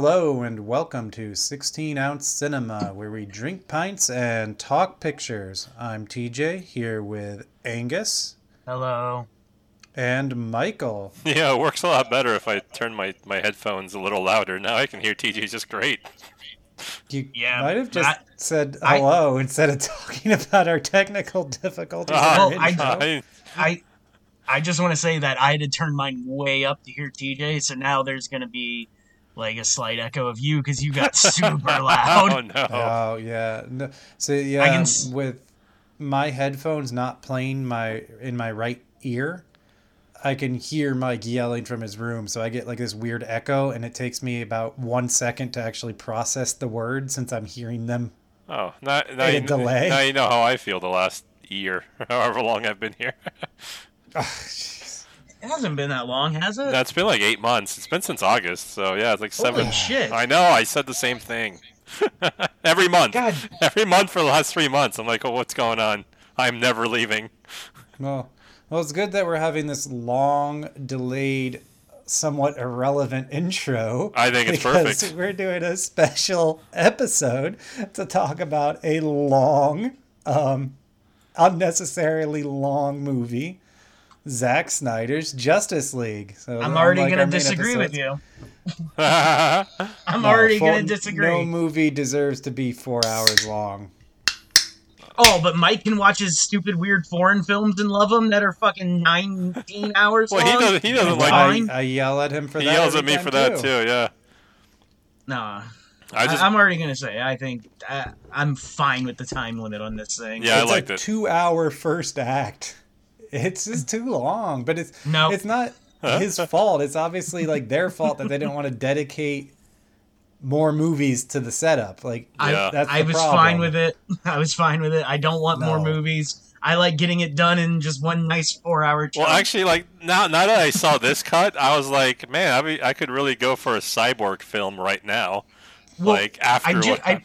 Hello and welcome to 16 Ounce Cinema, where we drink pints and talk pictures. I'm TJ here with Angus Hello. and Michael. Yeah, it works a lot better if I turn my, my headphones a little louder. Now I can hear TJ just great. You Yeah, might have just I- said I- hello instead of talking about our technical difficulties. in Ah, our Well, I- intro. I- I I just want to say that I had to turn mine way up to hear TJ, so now there's gonna be like a slight echo of you because you got super loud. oh no. Oh yeah. No, so yeah, I can um, s- with my headphones not playing my in my right ear, I can hear Mike yelling from his room. So I get like this weird echo, and it takes me about one second to actually process the words since I'm hearing them. Oh, now, now, you, delay. now you know how I feel the last year, however long I've been here. Jeez. It hasn't been that long, has it? That's been like eight months. It's been since August, so yeah, it's like seven. Holy shit! I know. I said the same thing. Every month. God, Every month for the last three months. I'm like, oh, what's going on? I'm never leaving. well, well, it's good that we're having this long, delayed, somewhat irrelevant intro. I think it's because perfect. We're doing a special episode to talk about a long, um, unnecessarily long movie, Zack Snyder's Justice League. So I'm already unlike gonna our main disagree with you. I'm no, already gonna disagree. No movie deserves to be four hours long. Oh, but Mike can watch his stupid, weird foreign films and love them that are fucking 19 hours well, he long. doesn't. He doesn't That's like. I. I yell at him for He that. He yells at me time, for that too. Yeah. Nah, I just. I, am already gonna say I think I, I'm fine with the time limit on this thing. Yeah, I it's liked a it. two-hour first act. It's just too long, but it's No. it's not his fault. It's obviously like their fault that they didn't want to dedicate more movies to the setup. Like I, Yeah. that's I was problem. fine with it. I was fine with it. I don't want more movies. I like getting it done in just one nice four-hour. Well, actually, like now, now that I saw this cut, I was like, man, I, be, I could really go for a cyborg film right now. Well, like after I just what? I,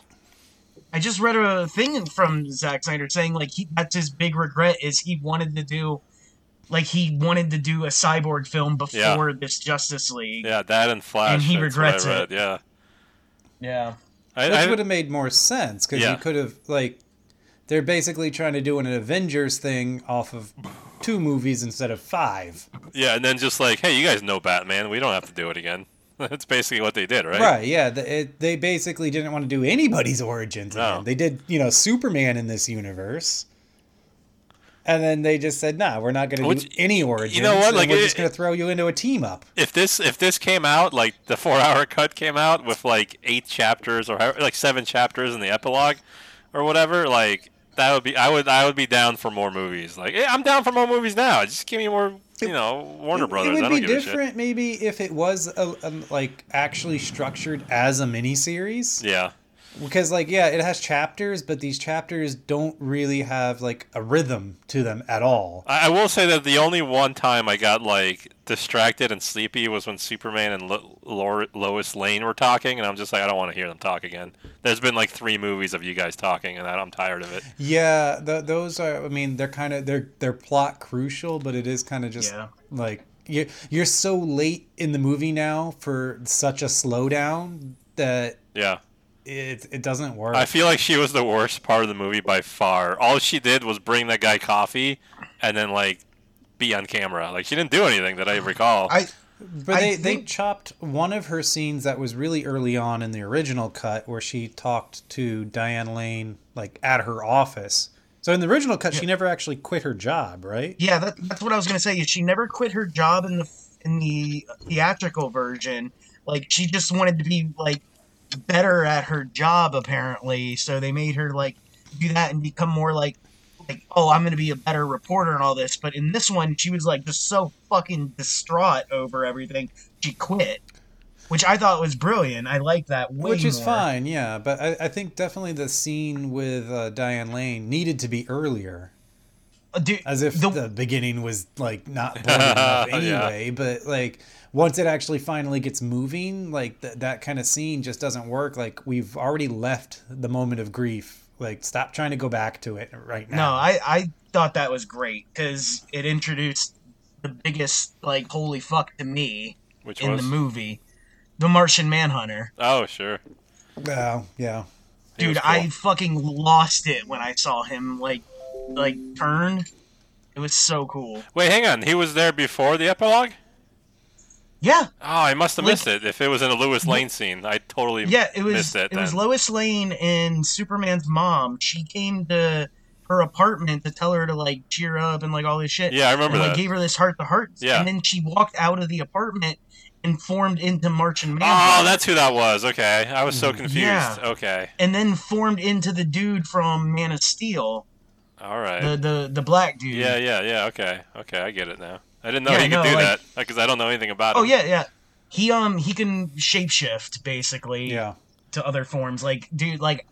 I just read a thing from Zack Snyder saying like he that's his big regret is he wanted to do like he wanted to do a cyborg film before Yeah. this Justice League. yeah, that and Flash. And he that's what I regrets it. Yeah. Yeah. I, Which I- would have made more sense because Yeah. you could have like they're basically trying to do an Avengers thing off of two movies instead of five. yeah, and then just like, hey, you guys know Batman. We don't have to do it again. That's basically what they did, right? Right? yeah. The, it, they basically didn't want to do anybody's origins No. again. They did, you know, Superman in this universe. And then they just said, "Nah, we're not going to do any origins. You know what, like, we're it- just going to throw you into a team up." If this if this came out like the four hour cut came out with like eight chapters or like seven chapters in the epilogue or whatever, like that would be I would I would be down for more movies. Like, yeah, I'm down for more movies now. Just give me more, you know, Warner It- Brothers. It would be different, maybe, if it was a, a, like actually structured as a miniseries. Yeah. Because, like, yeah, it has chapters, but these chapters don't really have like a rhythm to them at all. I I will say that the only one time I got like distracted and sleepy was when Superman and Lo- Lo- Lois Lane were talking, and I'm just like, I don't want to hear them talk again. There's been like three movies of you guys talking, and that I'm tired of it. Yeah, th those are. I mean, they're kind of they're they're plot crucial, but it is kind of just Yeah. like you're you're so late in the movie now for such a slowdown that Yeah, it it doesn't work. I feel like she was the worst part of the movie by far. All she did was bring that guy coffee, and then like be on camera. Like she didn't do anything that I recall. I But I they, they chopped one of her scenes that was really early on in the original cut where she talked to Diane Lane like at her office. So in the original cut, she never actually quit her job, right? yeah, that, that's what I was gonna say. She never quit her job in the in the theatrical version? Like she just wanted to be like better at her job apparently, so they made her like do that and become more like like oh I'm gonna be a better reporter and all this. But in this one, she was like just so fucking distraught over everything. She quit, which I thought was brilliant. I like that way Which is more. fine, yeah. But I, I think definitely the scene with uh, Diane Lane needed to be earlier. Uh, dude, As if the- the, beginning was like not bloody enough Yeah. anyway. But like once it actually finally gets moving, like th- that kind of scene just doesn't work. Like we've already left the moment of grief. Like stop trying to go back to it right now. No. I, I thought that was great because it introduced the biggest like holy fuck to me Which in was the movie. The Martian Manhunter. Oh, sure. Oh, yeah. He was Dude, cool. I fucking lost it when I saw him like like turn. It was so cool. Wait, hang on. He was there before the epilogue? Yeah, Oh, I must have Like- missed it. If it was in a Lois Lane scene, I totally yeah. It was missed it. it was. Lois Lane and Superman's mom. She came to her apartment to tell her to like cheer up and like all this shit. Yeah, I remember and, like gave her this heart to heart. Yeah. And then she walked out of the apartment and formed into Martian Oh, that's who that was. Okay, I was so mm, confused. Yeah. Okay, and then formed into the dude from Man of Steel, all right. the the the black dude. Yeah, yeah, yeah. Okay, okay, I get it now. I didn't know Yeah, he could no, do like- that because I don't know anything about it. Oh him. yeah, yeah. He um he can shapeshift basically Yeah. to other forms. Like, dude, like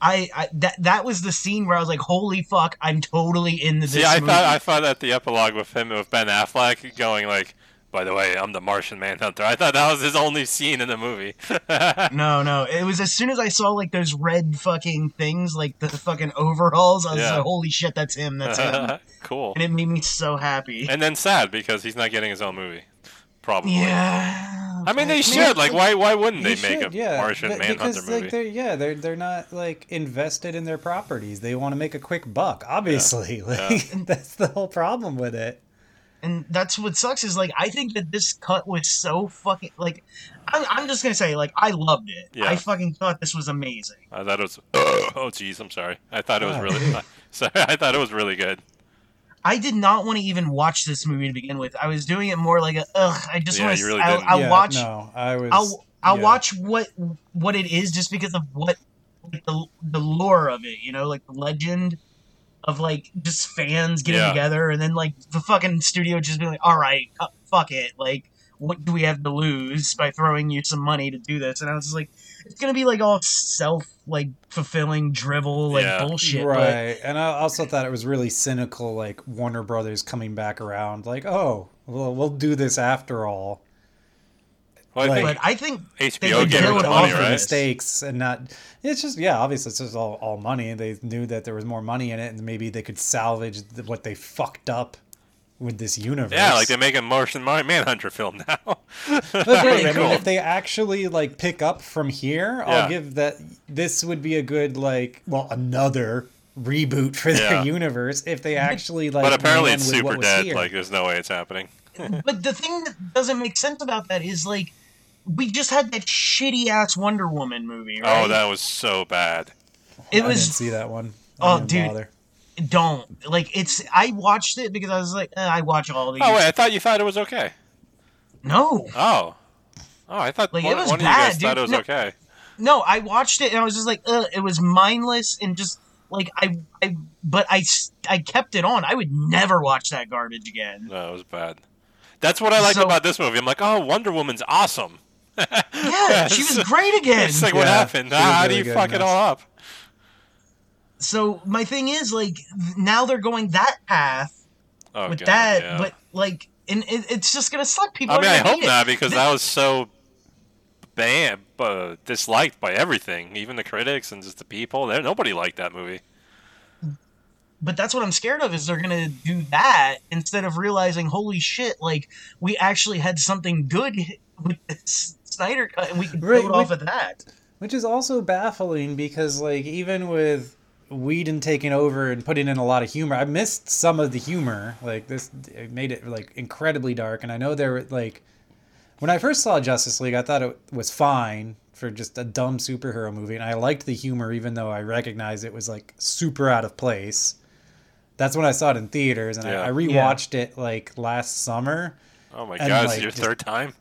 I, I that that was the scene where I was like, holy fuck, I'm totally in this See, I movie. thought I thought that the epilogue with him with Ben Affleck going like, "By the way, I'm the Martian Manhunter." I thought that was his only scene in the movie. No, no. It was as soon as I saw like those red fucking things, like the fucking overalls, I was Yeah. like, holy shit, that's him, that's him. cool. and it made me so happy. And then sad because he's not getting his own movie. Probably. yeah. I mean, they Man, should. Like, why? Why wouldn't they They make should, a yeah, Martian but- Manhunter because, movie? Like, they're, yeah, they're they're not like invested in their properties. They want to make a quick buck. Obviously, like that's the whole problem with it. And that's what sucks is like I think that this cut was so fucking like I'm, I'm just gonna say like I loved it. Yeah. I fucking thought this was amazing. I thought it was. Oh, jeez, I'm sorry. I thought it was really. sorry, I thought it was really good. I did not want to even watch this movie to begin with. I was doing it more like a ugh. I just Yeah, want you to. really I'll. I'll yeah, watch. No, I was. I'll I'll yeah. watch what what it is just because of what like, the the lore of it. You know, like the legend of like just fans getting Yeah. together and then like the fucking studio just being like, all right, uh, fuck it, like. What do we have to lose by throwing you some money to do this? And I was just like, it's gonna be like all self like fulfilling drivel like Yeah. bullshit. But right, and I also thought it was really cynical, like Warner Brothers coming back around, like, oh, well, we'll do this after all. Well, I Like- but I think they HBO could gave it the money, right? this. mistakes and not it's just yeah obviously it's just all, all money they knew that there was more money in it and maybe they could salvage the, what they fucked up with this universe Yeah, like they make a Martian Manhunter film now. But great, I cool. mean, if they actually like pick up from here Yeah. i'll give that this would be a good like well another reboot for their universe if they actually like but apparently it's super dead. here. Like, there's no way it's happening. But the thing that doesn't make sense about that is like we just had that shitty ass Wonder Woman movie, right? Oh, that was so bad. it i was didn't see that one Oh, I didn't dude. bother. don't like it's. I watched it because I was like, eh, I watch all these. Oh wait, I thought you thought it was okay. No, Oh, oh, I thought Like, it one, was one of you bad, guys thought dude. it was No. okay. no, I watched it and I was just like, Ugh, it was mindless and just like I, I, but I, I kept it on. I would never watch that garbage again. No, it was bad. That's what I liked So- about this movie. I'm like, oh, Wonder Woman's awesome. Yeah, she was great again. It's like, what Yeah, happened? she was How do you fuck it all up? So my thing is like now they're going that path Oh, with God, that, yeah. but like, and it, it's just gonna suck. People. I mean, I hope not because that was so banned, uh, disliked by everything, even the critics and just the people. There, nobody liked that movie. But that's what I'm scared of is they're gonna do that instead of realizing, holy shit, like we actually had something good with this Snyder cut, and we can Right, build off of that. Which is also baffling because, like, even with Whedon taking over and putting in a lot of humor, I missed some of the humor. Like, this it made it, like, incredibly dark. And I know there were, like, when I first saw Justice League, I thought it was fine for just a dumb superhero movie. And I liked the humor, even though I recognized it was, like, super out of place. That's when I saw it in theaters. And Yeah. I, I rewatched it, like, last summer. Oh my And, god, like, your just- third time.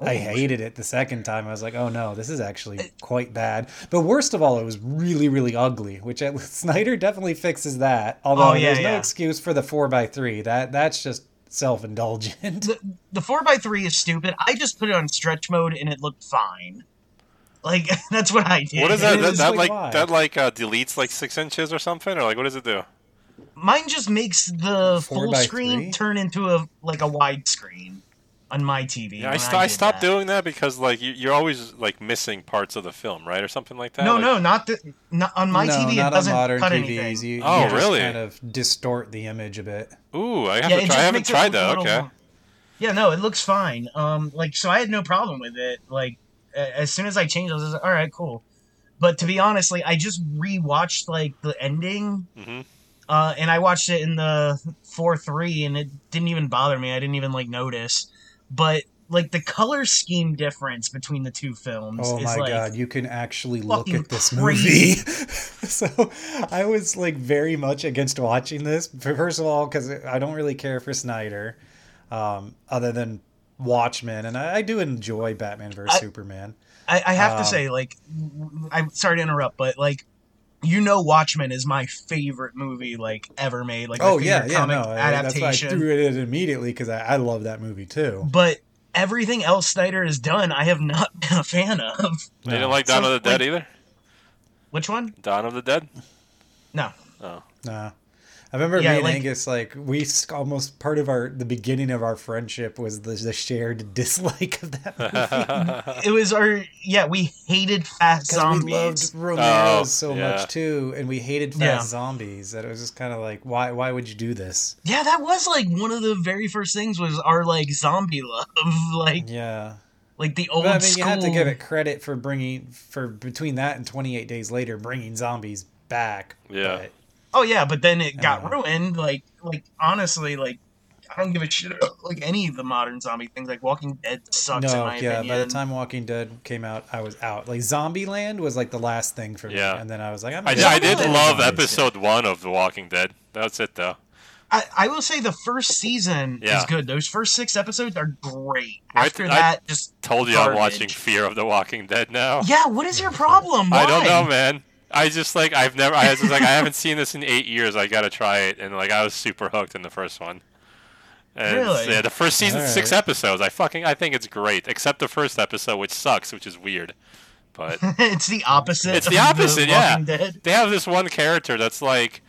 I hated it the second time. I was like, oh no, this is actually quite bad. But worst of all, it was really, really ugly, which at, Snyder definitely fixes that. Although Oh, yeah, there's no excuse for the 4x3. That That's just self indulgent. The the four x three is stupid. I just put it on stretch mode and it looked fine. Like that's what I did. What is that? It That, is that like like that like uh, deletes like six inches or something, or like what does it do? Mine just makes the Four full screen three? turn into a like a wide screen on my TV. Yeah, I, when st- I did stopped that. doing that because like you, you're always like missing parts of the film, right, or something like that. No, Like- no, not the not on my no, TV. not it doesn't on modern cut TVs. anything. You, Oh, you just really? kind of distort the image a bit. Ooh, I have yeah, to try. I haven't tried look that. Okay. more- Yeah, no, it looks fine. Um, like so, I had no problem with it. Like as soon as I changed, I was like, all right, cool. But to be honest, like I just rewatched like the ending, hmm uh, and I watched it in the four three, and it didn't even bother me. I didn't even like notice. But like the color scheme difference between the two films Oh is my like god, you can actually look at this crazy. movie. so I was like very much against watching this. First of all, because I don't really care for Snyder, um, other than Watchmen, and I, I do enjoy Batman vs I- Superman. I, I have Um, to say, like, I'm sorry to interrupt, but like, you know, Watchmen is my favorite movie like ever made. Like, Oh yeah, favorite yeah, comic no, I- that's why I threw it in immediately because I, I love that movie too. But everything else Snyder has done, I have not been a fan of. You didn't like Dawn So, of the Dead like- either. Which one? Dawn of the Dead. No. Oh, Nah. I remember Yeah, me and like- Angus like we almost part of our the beginning of our friendship was the, the shared dislike of that movie. It was our yeah. We hated fast Because we loved zombies. Romero Oh, so yeah. much too, and we hated fast Yeah. zombies. That it was just kind of like, why? Why would you do this? Yeah, that was like one of the very first things was our like zombie love, like Yeah, like the old but I mean, school. you have to give it credit for bringing for between that and 28 Days Later, bringing zombies back. Yeah. But, Oh yeah, but then it got Uh. ruined. Like like honestly, like I don't give a shit about like any of the modern zombie things. Like Walking Dead sucks in no, my yeah. opinion. By the time Walking Dead came out, I was out. Like Zombie Land was like the last thing for me, Yeah. and then I was like, I'm I, I did love zombies. episode one of The Walking Dead. That's it though. I, I will say the first season Yeah. is good. Those first six episodes are great. I- After I- that, just Told you I'm watching Fear of the Walking Dead now. yeah. What is your problem? Why? I don't know, man. I just like I've never. I was just like I haven't seen this in eight years. I gotta try it, and like I was super hooked in the first one. And Really? Yeah, the first season, six episodes. I fucking I think it's great, except the first episode, which sucks, which is weird. But it's the opposite. It's the opposite, yeah. Dead. they have this one character that's like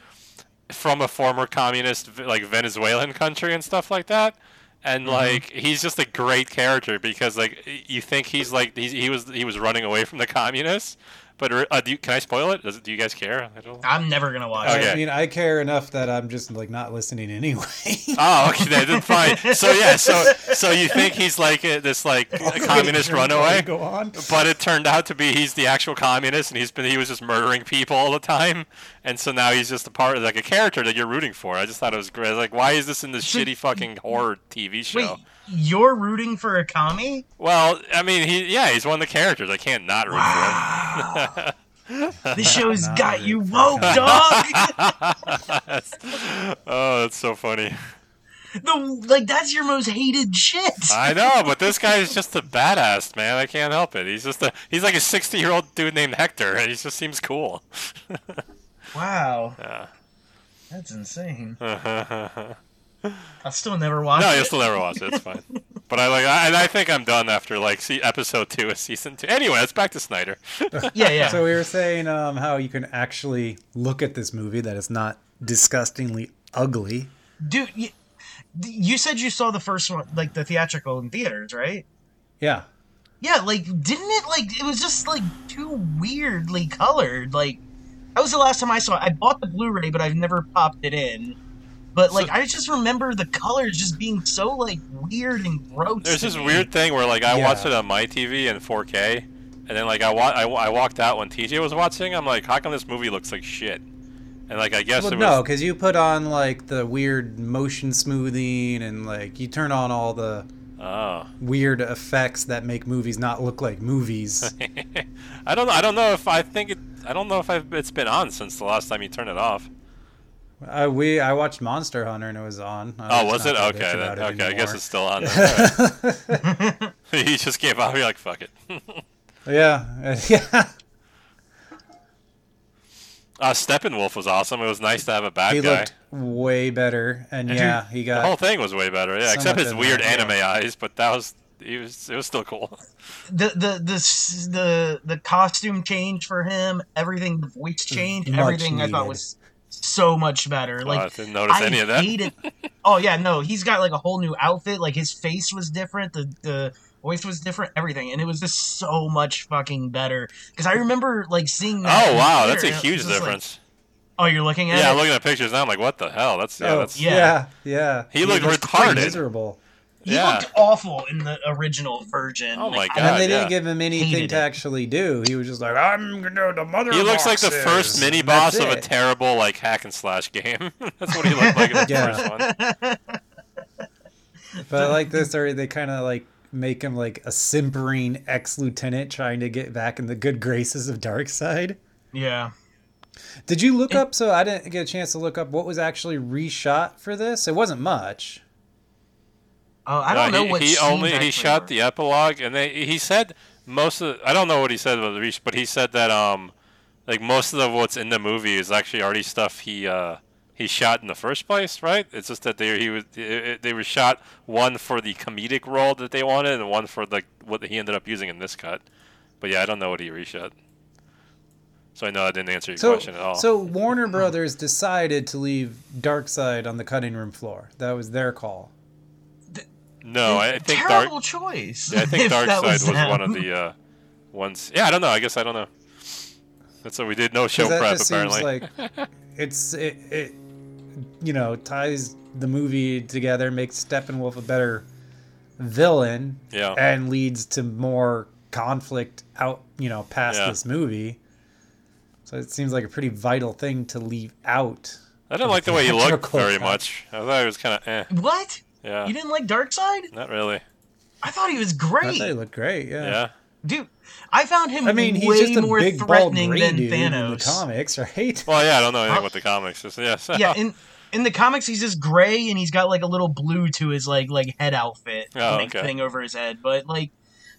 from a former communist like Venezuelan country and stuff like that. And Mm-hmm. like he's just a great character because like you think he's like he's, he was he was running away from the communists, but uh, do you, can I spoil it? Does, do you guys care? I don't. I'm never gonna watch Okay. it. I mean, I care enough that I'm just like not listening anyway. Oh, okay, then then fine. So yeah, so so you think he's like a, this like a communist runaway, Go on. but it turned out to be he's the actual communist, and he's been he was just murdering people all the time, and so now he's just a part of like a character that you're rooting for. I just thought it was great. I was like, why is this in this shitty fucking horror TV show? Wait, you're rooting for Akami? Well, I mean, he yeah, he's one of the characters. I can't not root for him. This show's Not got you for woke, commie. dog. oh, that's so funny. the, like that's your most hated shit. I know, but this guy is just a badass, man. I can't help it. He's just a he's like a 60 year old dude named Hector, and he just seems cool. Wow, Yeah. that's insane. no, I'll still never watch you'll it. still never watch it. It's fine. But I like, I, and I think I'm done after like see episode two of season two. Anyway, let's back to Snyder. yeah, yeah. So we were saying um, how you can actually look at this movie that is not disgustingly ugly. Dude, you, you said you saw the first one, like the theatrical in theaters, right? Yeah. Yeah, like didn't it like it was just like too weirdly colored. Like that was the last time I saw it. I bought the Blu-ray, but I've never popped it in. But like So- I just remember the colors just being so like weird and gross. There's this me. weird thing where like I Yeah. watched it on my TV in 4K, and then like I, wa- I, I walked out when TJ was watching. I'm like, how come this movie looks like shit? And like I guess Well, it was no, because you put on like the weird motion smoothing and like you turn on all the oh. weird effects that make movies not look like movies. I don't know. I don't know if I think it. I don't know if I've, it's been on since the last time you turned it off. Uh, we I watched Monster Hunter and it was on. Oh, was it? Okay, then. about it Okay, I guess it's still on. Then. Alright. just gave up. You're like, fuck it. yeah, yeah. uh, Steppenwolf was awesome. It was nice to have a bad He guy. looked way better, and Dude, yeah, he got the whole thing was way better. Yeah, so except his weird that, anime eyes, but that was. He was, it was still cool. the the the the the costume change for him, everything, the voice change, Much everything I thought was so much better. Oh, Like I didn't notice I any of that. hated. oh yeah, no, he's got like a whole new outfit. Like his face was different. The the voice was different. Everything, and it was just so much fucking better. Because I remember like seeing. That Oh wow, the that's a theater, and it huge was just like- difference. oh, you're looking at yeah, it. I'm looking at pictures now. I'm like, what the hell? That's yeah, oh, that's yeah. yeah, yeah. He looked was retarded. Miserable. He Yeah. looked awful in the original version. Oh my Like, God. and they didn't yeah. give him anything to actually do. He was just like, I'm gonna do the mother. He looks like the first mini boss of a terrible like hack and slash game. That's what he looked like in the Yeah. first one. But I like this, or they kind of like make him like a simpering ex-lieutenant trying to get back in the good graces of Darkseid. Yeah. Did you look up? So I didn't get a chance to look up what was actually reshot for this. It wasn't much. Oh, I don't No, know he, what he scenes only he shot were. the epilogue, and they he said most of. I don't know what he said about the reach, but he said that um, like most of the, what's in the movie is actually already stuff he uh he shot in the first place, right? It's just that they he was it, it- they were shot one for the comedic role that they wanted, and one for like what he ended up using in this cut. But yeah, I don't know what he reshot. So I know I didn't answer your So, question at all. so Warner Brothers decided to leave Darkseid on the cutting room floor. That was their call. No, I, I think Dark. terrible choice. Yeah, I think if that Darkseid was, one of the uh, ones. Yeah, I don't know. I guess I don't know. That's what we did. No show that prep just apparently. seems like it's it, it you know ties the movie together, makes Steppenwolf a better villain, Yeah. and leads to more conflict out you know past Yeah. this movie. So it seems like a pretty vital thing to leave out. I didn't like the way he looked very much. I thought he was kind of eh. What? Yeah, You didn't like Darkseid? not really. I thought he was I great. thought he looked great. Yeah. Yeah, Dude, I found him I mean, he's way just a more big bald threatening gray than dude in the Thanos. comics, right? Well, yeah, I don't know anything about the comics. Just, yeah, so- yeah, in in the comics he's just gray and he's got like a little blue to his like like head outfit Oh, like okay. thing over his head. But like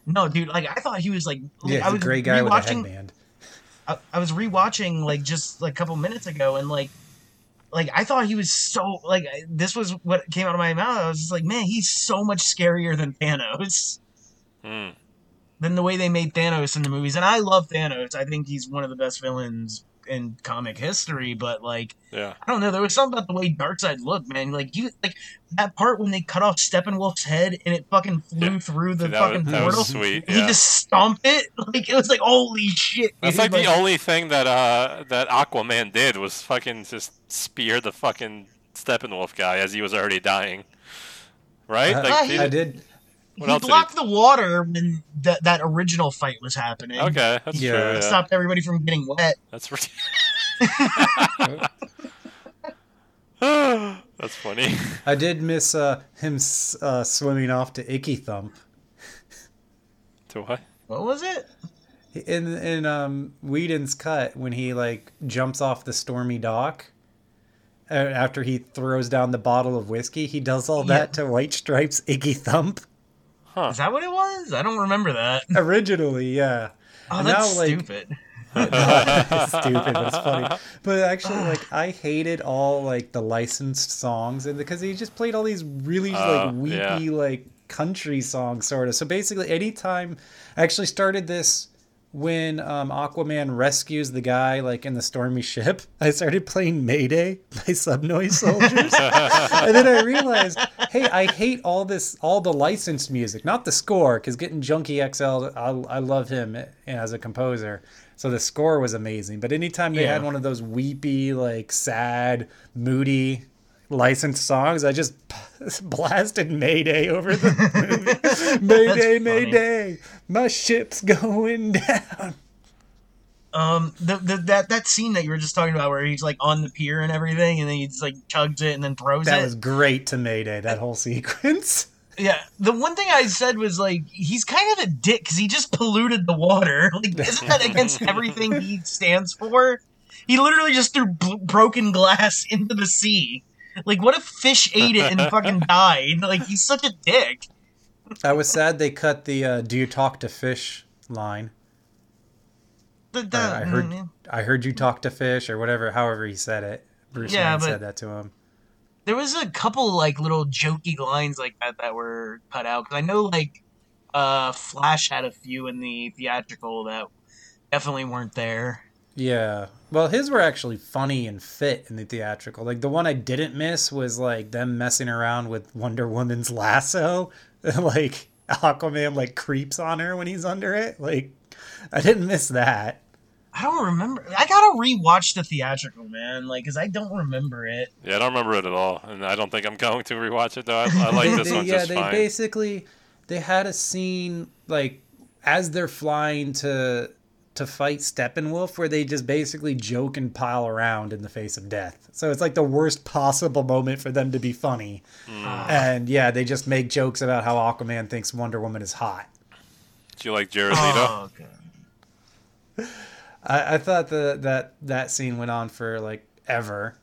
no, dude, like I thought he was like Yeah, I he's a was gray guy with a rewatching headband. I, I was rewatching like just like a couple minutes ago and like like I thought he was so like this was what came out of my mouth. I was just like, man, he's so much scarier than Thanos. Hmm. Than the way they made Thanos in the movies. And I love Thanos. I think he's one of the best villains in comic history, but like yeah. I don't know. There was something about the way Darkseid looked, man. Like you, like that part when they cut off Steppenwolf's head and it fucking flew Yeah. through the that, fucking was, that portal. was sweet. He just stomped it. Like it was like holy shit. That's dude. like the only thing that uh that Aquaman did was fucking just spear the fucking Steppenwolf guy as he was already dying. Right? I- Like, he he- I did- did. what he else did he- blocked the water when that that original fight was happening. Okay, that's Yeah. true. It Yeah. stopped everybody from getting wet. That's re- That's funny. I did miss uh, him s- uh, swimming off to Icky Thump. to what? What was it? in in um Whedon's cut when he like jumps off the stormy dock uh, after he throws down the bottle of whiskey he does all Yeah. that to White Stripes Icky Thump Huh. Is that what it was? I don't remember that. originally yeah Oh, And that's now, like- stupid. it's stupid but it's funny but actually like I hated all like the licensed songs and because he just played all these really Oh, like weepy yeah. like country songs sort of so basically anytime I actually started this when um, Aquaman rescues the guy like in the stormy ship, I started playing Mayday by Subnoise Soldiers, and then I realized, hey, I hate all this, all the licensed music, not the score, because getting Junkie XL, I, I love him as a composer, so the score was amazing. But anytime they Yeah. had one of those weepy, like sad, moody licensed songs, I just blasted Mayday over the movie. Mayday. Mayday, my ship's going down. Um, the, the that that scene that you were just talking about, where he's like on the pier and everything, and then he just like chugs it and then throws That it. That was great to Mayday, that whole sequence. Yeah, the one thing I said was like he's kind of a dick because he just polluted the water. Like, isn't that against everything he stands for? He literally just threw b- broken glass into the sea. Like, what if fish ate it and fucking died? Like, he's such a dick. I was sad they cut the uh, "Do you talk to fish?" line. The- the- I heard, mm, I heard you talk to fish, or whatever, however he said it. Bruce Yeah, Wayne said that to him. there was a couple like little jokey lines like that that were cut out because I know like uh Flash had a few in the theatrical that definitely weren't there. Yeah. Well, his were actually funny and fit in the theatrical. Like the one I didn't miss was like them messing around with Wonder Woman's lasso. like Aquaman like creeps on her when he's under it. Like I didn't miss that. I don't remember. I gotta rewatch the theatrical, man. Like, cause I don't remember it. Yeah, I don't remember it at all, and I don't think I'm going to rewatch it though. I, I like this they- one yeah, just they fine. basically they had a scene like as they're flying to to fight Steppenwolf where they just basically joke and pile around in the face of death. So it's like the worst possible moment for them to be funny. Mm. And yeah, they just make jokes about how Aquaman thinks Wonder Woman is hot. Do you like Jared Leto? Oh, okay. I, I thought the, that that scene went on for like ever.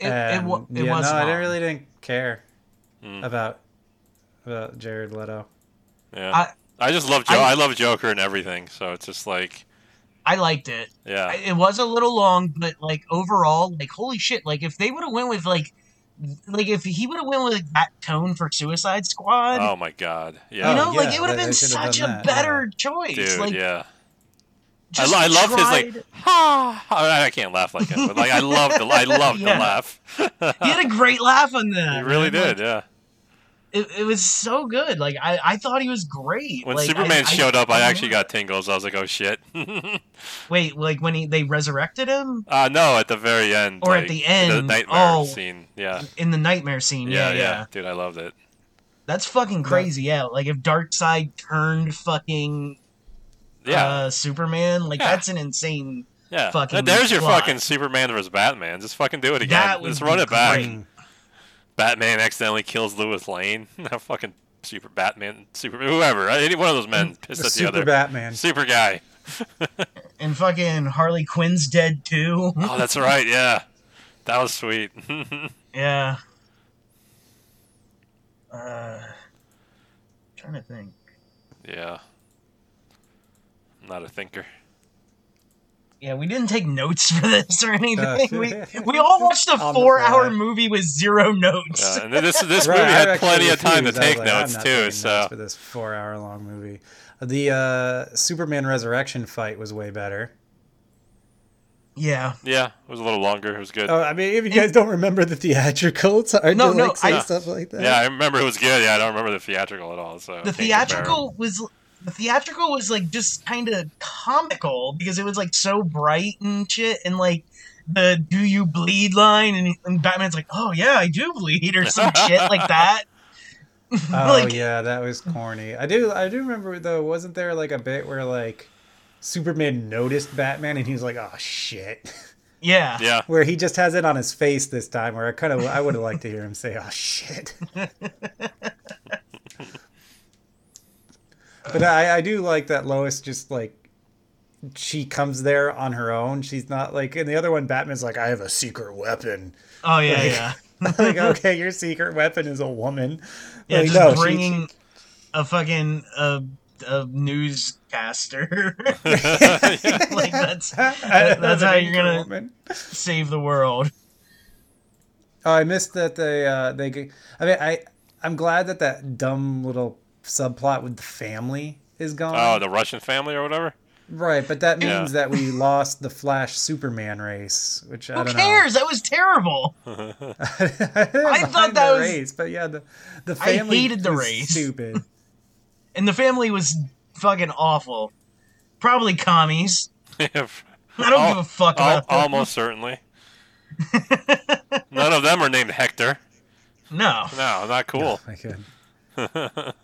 It, it, And, wa- it yeah, was. no, I long. didn't really didn't care Mm. about about Jared Leto. Yeah. I- I, just love jo- I- I, love Joker and everything, so it's just like I liked it. yeah. I- It was a little long, but like overall, like holy shit! Like if they would have went with like, like if he would have went with like, that tone for Suicide Squad, oh my god. Yeah. you know, Oh, like it would have been such a done that, better choice. Dude, like, yeah. I, lo- I love his like tried- ha. I I can't laugh like him, but like I love the I love Yeah. the laugh. He had a great laugh on that. He really man. Like, did, yeah. It, it was so good. Like I, I thought he was great. When Like, Superman I- I- showed up, I I actually got tingles. I was like, "Oh shit!" Wait, like when he they resurrected him uh, no, at the very end, Or at like, the the end, nightmare oh. scene. Yeah, in the nightmare scene. yeah, Yeah, yeah, yeah. dude, I loved it. That's fucking crazy. Yeah, like if Darkseid turned fucking Yeah, uh, Superman, like Yeah. that's an insane. yeah. fucking There's your fucking Superman versus Batman. Just fucking do it again. That would Just run it back. great. Batman accidentally kills Lois Lane. Now fucking Super Batman, super whoever, any one of those men pissed The at the other. Super other. Batman. Super guy. And fucking Harley Quinn's dead too. Oh, that's right. Yeah, that was sweet. yeah. Uh, trying to think. yeah. I'm not a thinker. Yeah, we didn't take notes for this or anything. We, we all watched a four-hour movie with zero notes. Yeah, and this this Right, movie I had plenty of time to refused. I was take like, I'm notes not too. So notes for this four-hour-long movie. The uh, Superman resurrection fight was way better. Yeah. yeah, it was a little longer. It was good. Oh, I mean, if you guys don't remember the theatrical, it's hard No, to no, like say I- stuff like that. yeah, I remember it was good. Yeah, I don't remember the theatrical at all. So the can't theatrical was the theatrical was like just kind of comical because it was like so bright and shit and like the do you bleed line and, and batman's like oh yeah i do bleed or some shit like that Oh like yeah, that was corny. I do, I do remember though. Wasn't there like a bit where like Superman noticed Batman and he was like, "Oh shit," yeah Yeah, where he just has it on his face this time. Where I kind of, I would have liked to hear him say, "Oh shit." but I, I do like that Lois just like she comes there on her own. She's not like in the other one. Batman's like, "I have a secret weapon." oh yeah Like- yeah like, okay, your secret weapon is a woman. yeah Like, just no, she- bringing a fucking uh, a newscaster like that's that- that's how you're gonna- Woman. save the world Oh, I missed that they uh they. I mean, I I'm glad that that dumb little subplot with the family is gone. Oh, the Russian family or whatever. right, but that Yeah. means that we lost the Flash Superman race, which I who don't cares that was terrible know. I thought thought that the was- race, but yeah, the the family I family hated the was race. Stupid. and the family was fucking awful probably commies I don't Al- give a fuck al- about them. almost certainly. None of them are named Hector. No. No, not cool. Oh I could.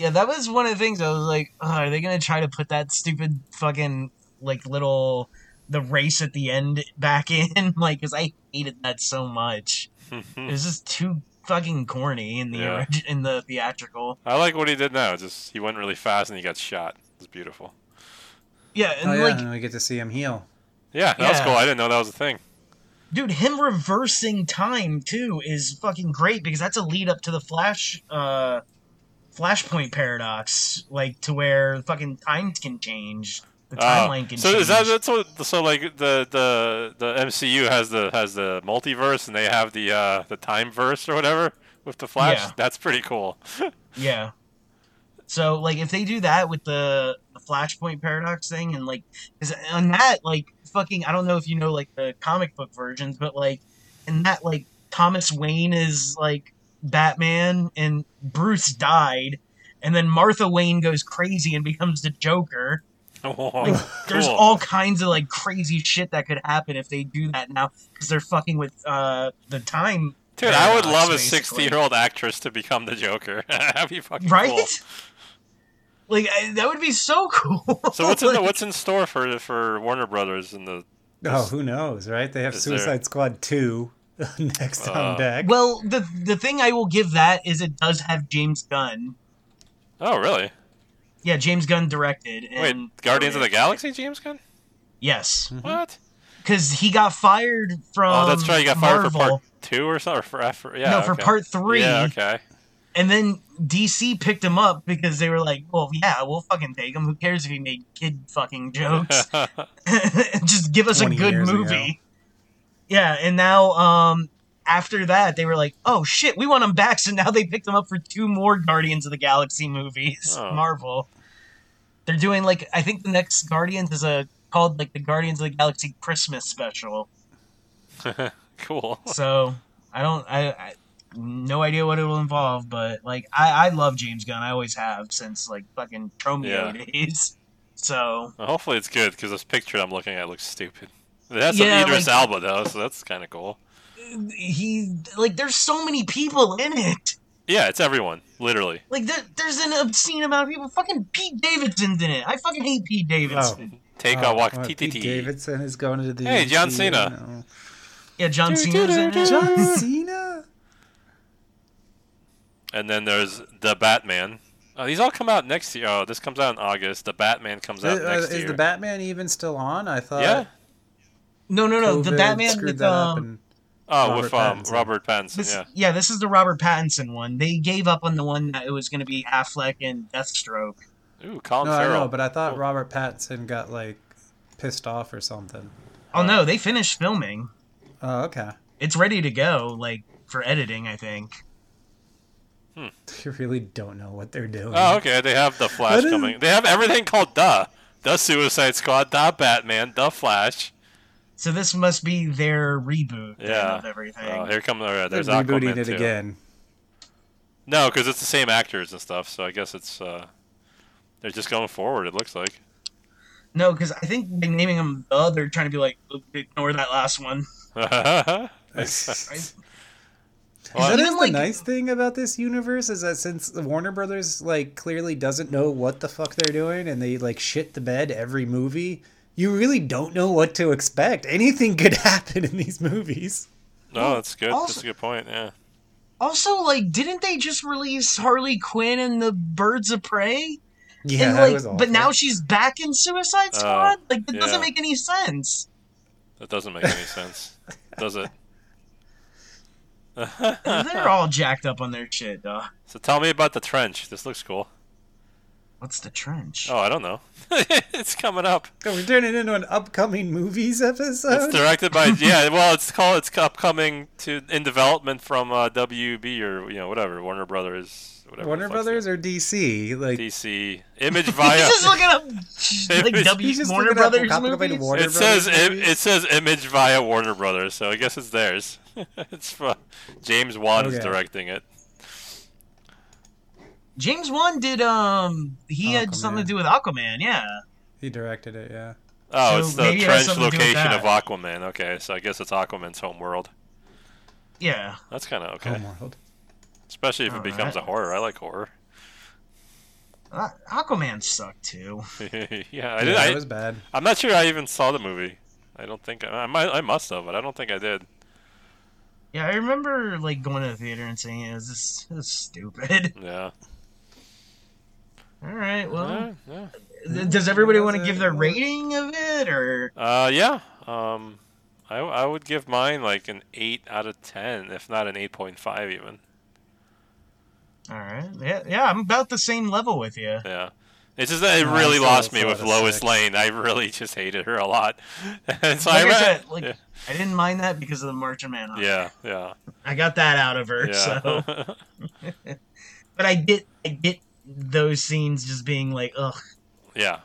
Yeah, that was one of the things I was like, oh, are they gonna try to put that stupid fucking like little the race at the end back in? like, because I hated that so much. It was just too fucking corny in the Yeah. orig- in the theatrical. I like what he did now. Just he went really fast and he got shot. It's beautiful. Yeah, and Oh yeah, like, and we get to see him heal. Yeah, that was cool. I didn't know that was a thing. dude, him reversing time too is fucking great because that's a lead up to the Flash, uh, Flashpoint paradox, like to where fucking times can change, the Oh. timeline can so change. is that that's what? So like the the the MCU has the has the multiverse and they have the uh the time verse or whatever with the Flash. Yeah. That's pretty cool. Yeah. So like if they do that with the, the Flashpoint paradox thing and like cuz on that like fucking I don't know if you know like the comic book versions but like in that like Thomas Wayne is like Batman and Bruce died and then Martha Wayne goes crazy and becomes the Joker Whoa, There's cool. all kinds of like crazy shit that could happen if they do that now because they're fucking with uh the time. Dude, I would paradox, love a 60 year old actress to become the Joker. That'd be fucking right? cool. Like I, that would be so cool. So what's in the, what's in store for for Warner Brothers in the? Oh, who knows, right? They have Is there- Suicide Squad 2 next Uh, on deck. Well, the the thing I will give that is it does have James Gunn. Oh, really? Yeah, James Gunn directed. Wait, Guardians of the Galaxy, James Gunn? Yes, What? because he got fired from. oh, that's right. You got fired Marvel. for part two or something. Or for, for yeah. no, for okay. part three. Yeah. Okay. And then DC picked him up because they were like, "Well, yeah, we'll fucking take him. Who cares if he made kid fucking jokes? Just give us a good years movie." Yeah, and now um after that they were like, "Oh shit, we want him back." So now they picked him up for two more Guardians of the Galaxy movies. Oh. Marvel. They're doing like I think the next Guardians is a called like the Guardians of the Galaxy Christmas special. cool. So I don't I, I no idea what it will involve, but like I, I love James Gunn. I always have since like fucking Tromeo Yeah. days. So Well, hopefully it's good because this picture I'm looking at looks stupid. It has Yeah, some Idris like- Alba though, so that's kind of cool. he like there's so many people in it. Yeah, it's everyone, literally. Like there, there's an obscene amount of people. Fucking Pete Davidson's in it. I fucking hate Pete Davidson. Take Oh, a walk. what, Pete TTT. Davidson is going to the Hey, John MCU Cena. Yeah, John Cena's in it. John Cena? And then there's the Batman. Oh, these all come out next year. Oh, this comes out in August. The Batman comes out Uh, next is year. Is the Batman even still on? I thought. yeah. No, no, no. the Batman with um. and- Oh, Robert with um, Pattinson. Robert Pattinson. This, yeah. yeah. this is the Robert Pattinson one. They gave up on the one that it was going to be Affleck and Deathstroke. Ooh, Colin No, I Farrell. know, but I thought Cool. Robert Pattinson got like pissed off or something. Oh no, they finished filming. Oh, okay. It's ready to go, like for editing. I think. You really don't know what they're doing. Oh, okay. They have the Flash That is- coming. They have everything called the the Suicide Squad, the Batman, the Flash. So this must be their reboot Yeah. of everything. Oh, here come. Oh, yeah, They're rebooting Aquaman it too. again. No, because it's the same actors and stuff. So I guess it's uh, they're just going forward. It looks like. No, because I think by naming them the, they're trying to be like, ignore that last one. Is Well, that Even, is like- the nice thing about this universe is that since Warner Brothers like clearly doesn't know what the fuck they're doing and they like shit the bed every movie, you really don't know what to expect. Anything could happen in these movies. no, that's good. also- that's a good point. Yeah. Also, like, didn't they just release Harley Quinn and the Birds of Prey? Yeah, and that like, was awful. but now she's back in Suicide Oh, Squad. like, that yeah. doesn't make any sense. That doesn't make any sense, does it? They're all jacked up on their shit, dog. so tell me about the trench. This looks cool. What's the trench? Oh, I don't know. it's coming up. Oh, we're turning into an upcoming movies episode. It's directed by yeah. Well, it's called it's upcoming to in development from uh, WB or you know whatever Warner Brothers. Whatever Warner Brothers or DC? Like DC Image He's Via. just looking up like W just Warner looking up Brothers movies. Warner It says Brothers it, it says Image via Warner Brothers, so I guess it's theirs. it's for, James Wan is directing it. James Wan did um he had something to do with Aquaman, yeah. he directed it. Yeah. Oh, So it's the maybe it has trench something to do with location of. Aquaman. Okay, so I guess it's Aquaman's home world. Yeah. That's kind of okay, Homeworld. especially if it Alright. becomes a horror. I like horror. Uh, Aquaman sucked too. yeah, I did. that I, was bad. I'm not sure I even saw the movie. I don't think I, I might. I must have, but I don't think I did. Yeah, I remember like going to the theater and saying, "Is this, this is stupid?" Yeah. All right, well, yeah. th- does everybody want to give their rating of it, or Uh, yeah. Um, I I would give mine like an eight out of ten, if not an eight point five even. all right? Yeah, yeah, I'm about the same level with you. Yeah. It's just that it really still- lost me with Lois six. Lane. I really just hated her a lot. and so Like I read- said, like yeah, I didn't mind that because of the Martian Manhunter. yeah, yeah, I got that out of her. yeah. So, but I get, I get those scenes just being like, ugh, yeah.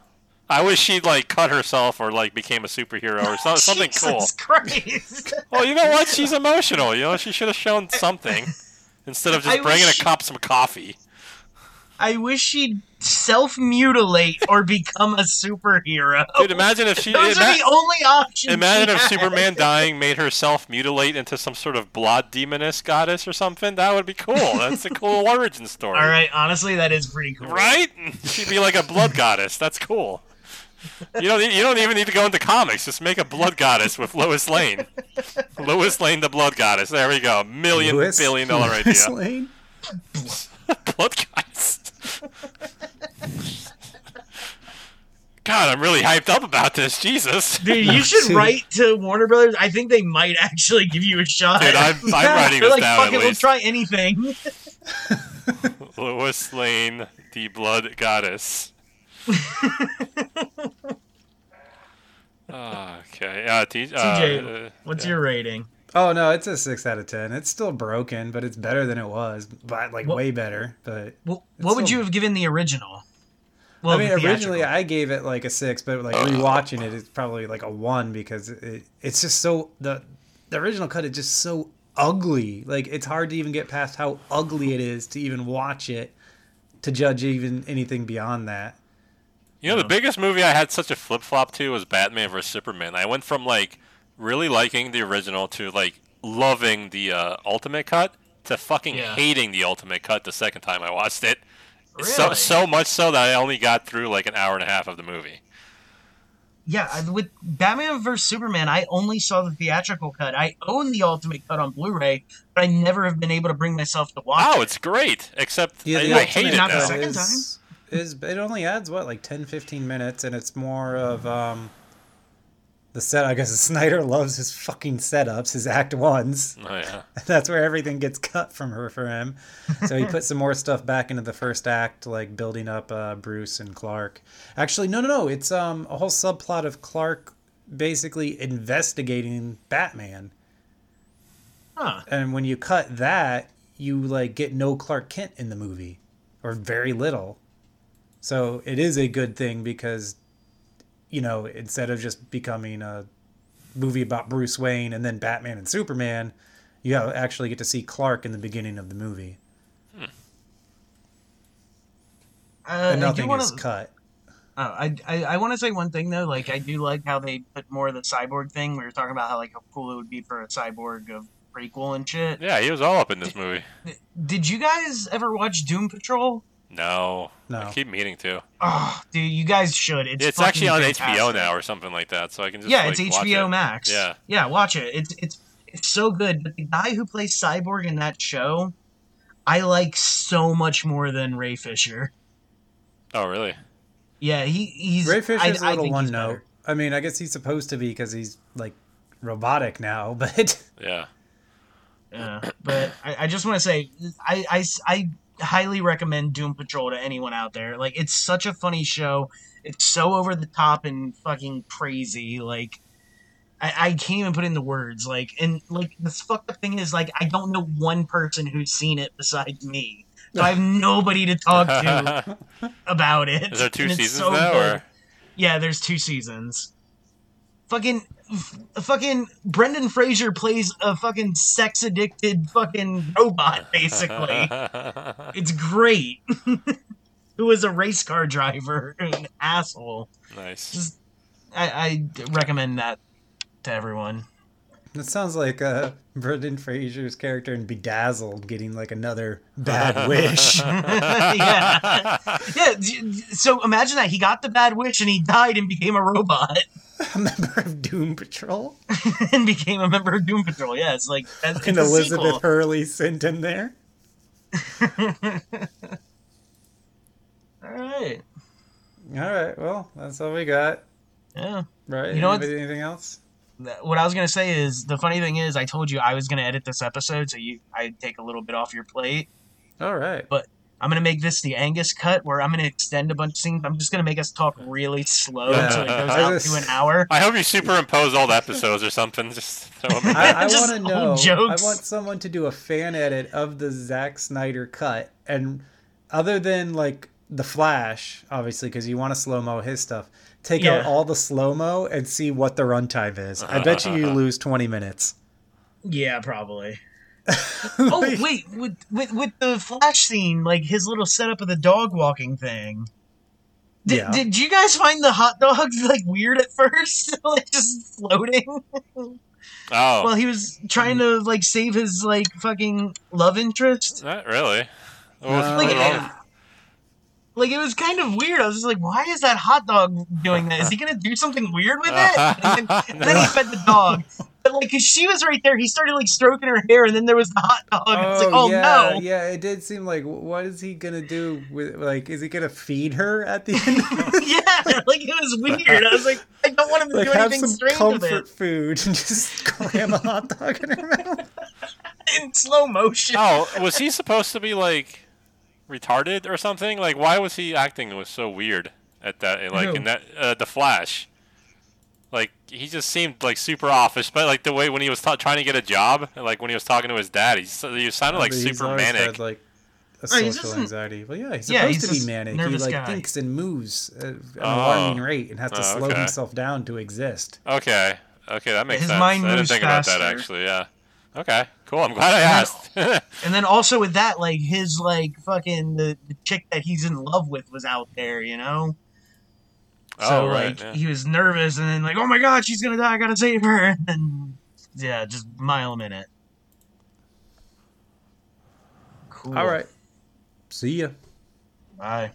I wish she'd like cut herself or like became a superhero or so, something cool. Jesus Christ. Well, you know what? She's emotional. You know, she should have shown something instead of just I bringing wish- a cop some coffee. I wish she'd self mutilate or become a superhero. Dude, imagine if she. Those ima- are the only options. Imagine she if had. Superman dying made her self mutilate into some sort of blood demoness goddess or something. That would be cool. That's a cool origin story. All right, honestly, that is pretty cool. Right? She'd be like a blood goddess. That's cool. You don't. You don't even need to go into comics. Just make a blood goddess with Lois Lane. Lois Lane, the blood goddess. There we go. Million Lois- billion dollar Lois idea. Lane? blood goddess. God, I'm really hyped up about this. Jesus. Dude, you should Dude. write to Warner Brothers. I think they might actually give you a shot. Dude, I'm, I'm Yeah, writing They're this like, down fuck at it, we'll least. try anything. Lois Lane, the blood goddess. Ah, okay. Uh, T- uh, TJ, uh, What's yeah. your rating? Oh no, it's a six out of ten. It's still broken, but it's better than it was. But like What- way better. But Well, what would still- you have given the original? Well, I mean, the originally. I gave it like a six, but like rewatching it, it's probably like a one because it, it's just so the the original cut is just so ugly. Like it's hard to even get past how ugly it is to even watch it to judge even anything beyond that. You know, the biggest movie I had such a flip flop to was Batman vs Superman. I went from like really liking the original to like loving the uh, Ultimate Cut to fucking Yeah. hating the Ultimate Cut the second time I watched it. So Really? so so much so that I only got through like an hour and a half of the movie. Yeah, with Batman vs Superman, I only saw the theatrical cut. I own the ultimate cut on Blu-ray, but I never have been able to bring myself to watch it. Oh, it. it's great. Except Yeah, I, the I Ultimate hated Not the that. Cut second is, is it only adds what like 10 15 minutes and it's more of um the set I guess Snyder loves his fucking setups, his act ones. Oh yeah. That's where everything gets cut from her for him. So he put some more stuff back into the first act, like building up uh, Bruce and Clark. Actually, no, no, no. It's um a whole subplot of Clark basically investigating Batman. Huh. And when you cut that, you like get no Clark Kent in the movie, or very little. So it is a good thing because, you know, instead of just becoming a movie about Bruce Wayne and then Batman and Superman, you have- actually get to see Clark in the beginning of the movie, Uh, and I nothing want is to. cut. Oh, I I, I want to say one thing though. Like I do like how they put more of the cyborg thing. We were talking about how like how cool it would be for a cyborg of prequel and shit. Yeah, he was all up in this movie. Did you guys ever watch Doom Patrol? No. No. I keep meaning to. Oh, dude, you guys should. It's It's, actually on fantastic. HBO now or something like that, so I can just yeah, like, it's watch HBO it. Max. Yeah. yeah, watch it. It's it's it's so good. But the guy who plays Cyborg in that show, I like so much more than Ray Fisher. Oh really? Yeah, he he's Ray Fisher's I, a little I think one note. better. I mean, I guess he's supposed to be because he's like robotic now, but Yeah. Yeah, but I, I just want to say, I, I, I highly recommend Doom Patrol to anyone out there. Like, it's such a funny show. It's so over the top and fucking crazy. Like, I, I can't even put in the words. Like, and like this fucked up thing is, like, I don't know one person who's seen it besides me. So I have nobody to talk to about it. Is there two seasons so now, or Yeah, there's two seasons. Fucking, f- fucking Brendan Fraser plays a fucking sex addicted fucking robot, basically. it's great. Who is a race car driver, an asshole. nice. Just, I, I recommend that to everyone. It sounds like uh, Brendan Fraser's character in Bedazzled getting like another bad wish. yeah, yeah. So imagine that he got the bad wish and he died and became a robot a member of Doom Patrol. and became a member of Doom Patrol. Yeah, it's like that's it's And a Elizabeth sequel. Hurley sent him there. All right. All right, well, that's all we got, Yeah. right? You know what- Anybody- anything else? Th- What I was gonna say is the funny thing is I told you I was gonna edit this episode so you I take a little bit off your plate. All right. But I'm gonna make this the Angus cut where I'm gonna extend a bunch of scenes. I'm just gonna make us talk really slow Yeah. so it goes I out just- to an hour. I hope you superimpose old episodes or something. Just throw 'em in. I, I Just want to know. jokes. I want someone to do a fan edit of the Zack Snyder cut, and other than like the Flash, obviously, because you want to slow mo his stuff. Take out all the slow mo and see what the runtime is. I bet you you lose twenty minutes. Yeah, probably. oh wait, with, with with the flash scene, like his little setup of the dog walking thing. Did, Yeah. did you guys find the hot dogs like weird at first, like just floating Oh, while he was trying to like save his like fucking love interest? not really. What was- No. Like, wrong? it, like it was kind of weird. I was just like, why is that hot dog doing that? Is he gonna do something weird with it? And then, and then he fed the dog. But like, cause she was right there, he started like stroking her hair, and then there was the hot dog. and it's like, oh, oh yeah, no. yeah. It did seem like, what is he gonna do with? Like, is he gonna feed her at the end? yeah, like it was weird. I was like, I don't want him to like, do anything some strange with it. comfort food and just cram a hot dog in her mouth. in slow motion. Oh, was he supposed to be like retarded or something? Like, why was he acting it was so weird at that? Like Who? in that uh, the Flash. Like he just seemed like super offish, but like the way when he was ta- trying to get a job, like when he was talking to his dad, he, s- he sounded like But he's super manic. Had, like a Oh, he's social just anxiety. Well, yeah, he's Yeah, supposed he's to be manic. He like guy. thinks and moves at an Oh. alarming rate and has to Oh, slow okay. himself down to exist. Okay, okay, that makes His sense. mind I didn't moves think about that actually. Yeah. Okay, cool. I'm glad I asked. And then also with that, like his like fucking the, the chick that he's in love with was out there, you know. Oh, so oh right. like yeah. he was nervous, and then like, oh my god, she's gonna die, I gotta save her, and then yeah, just mile a minute. Cool. All right. See ya. Bye.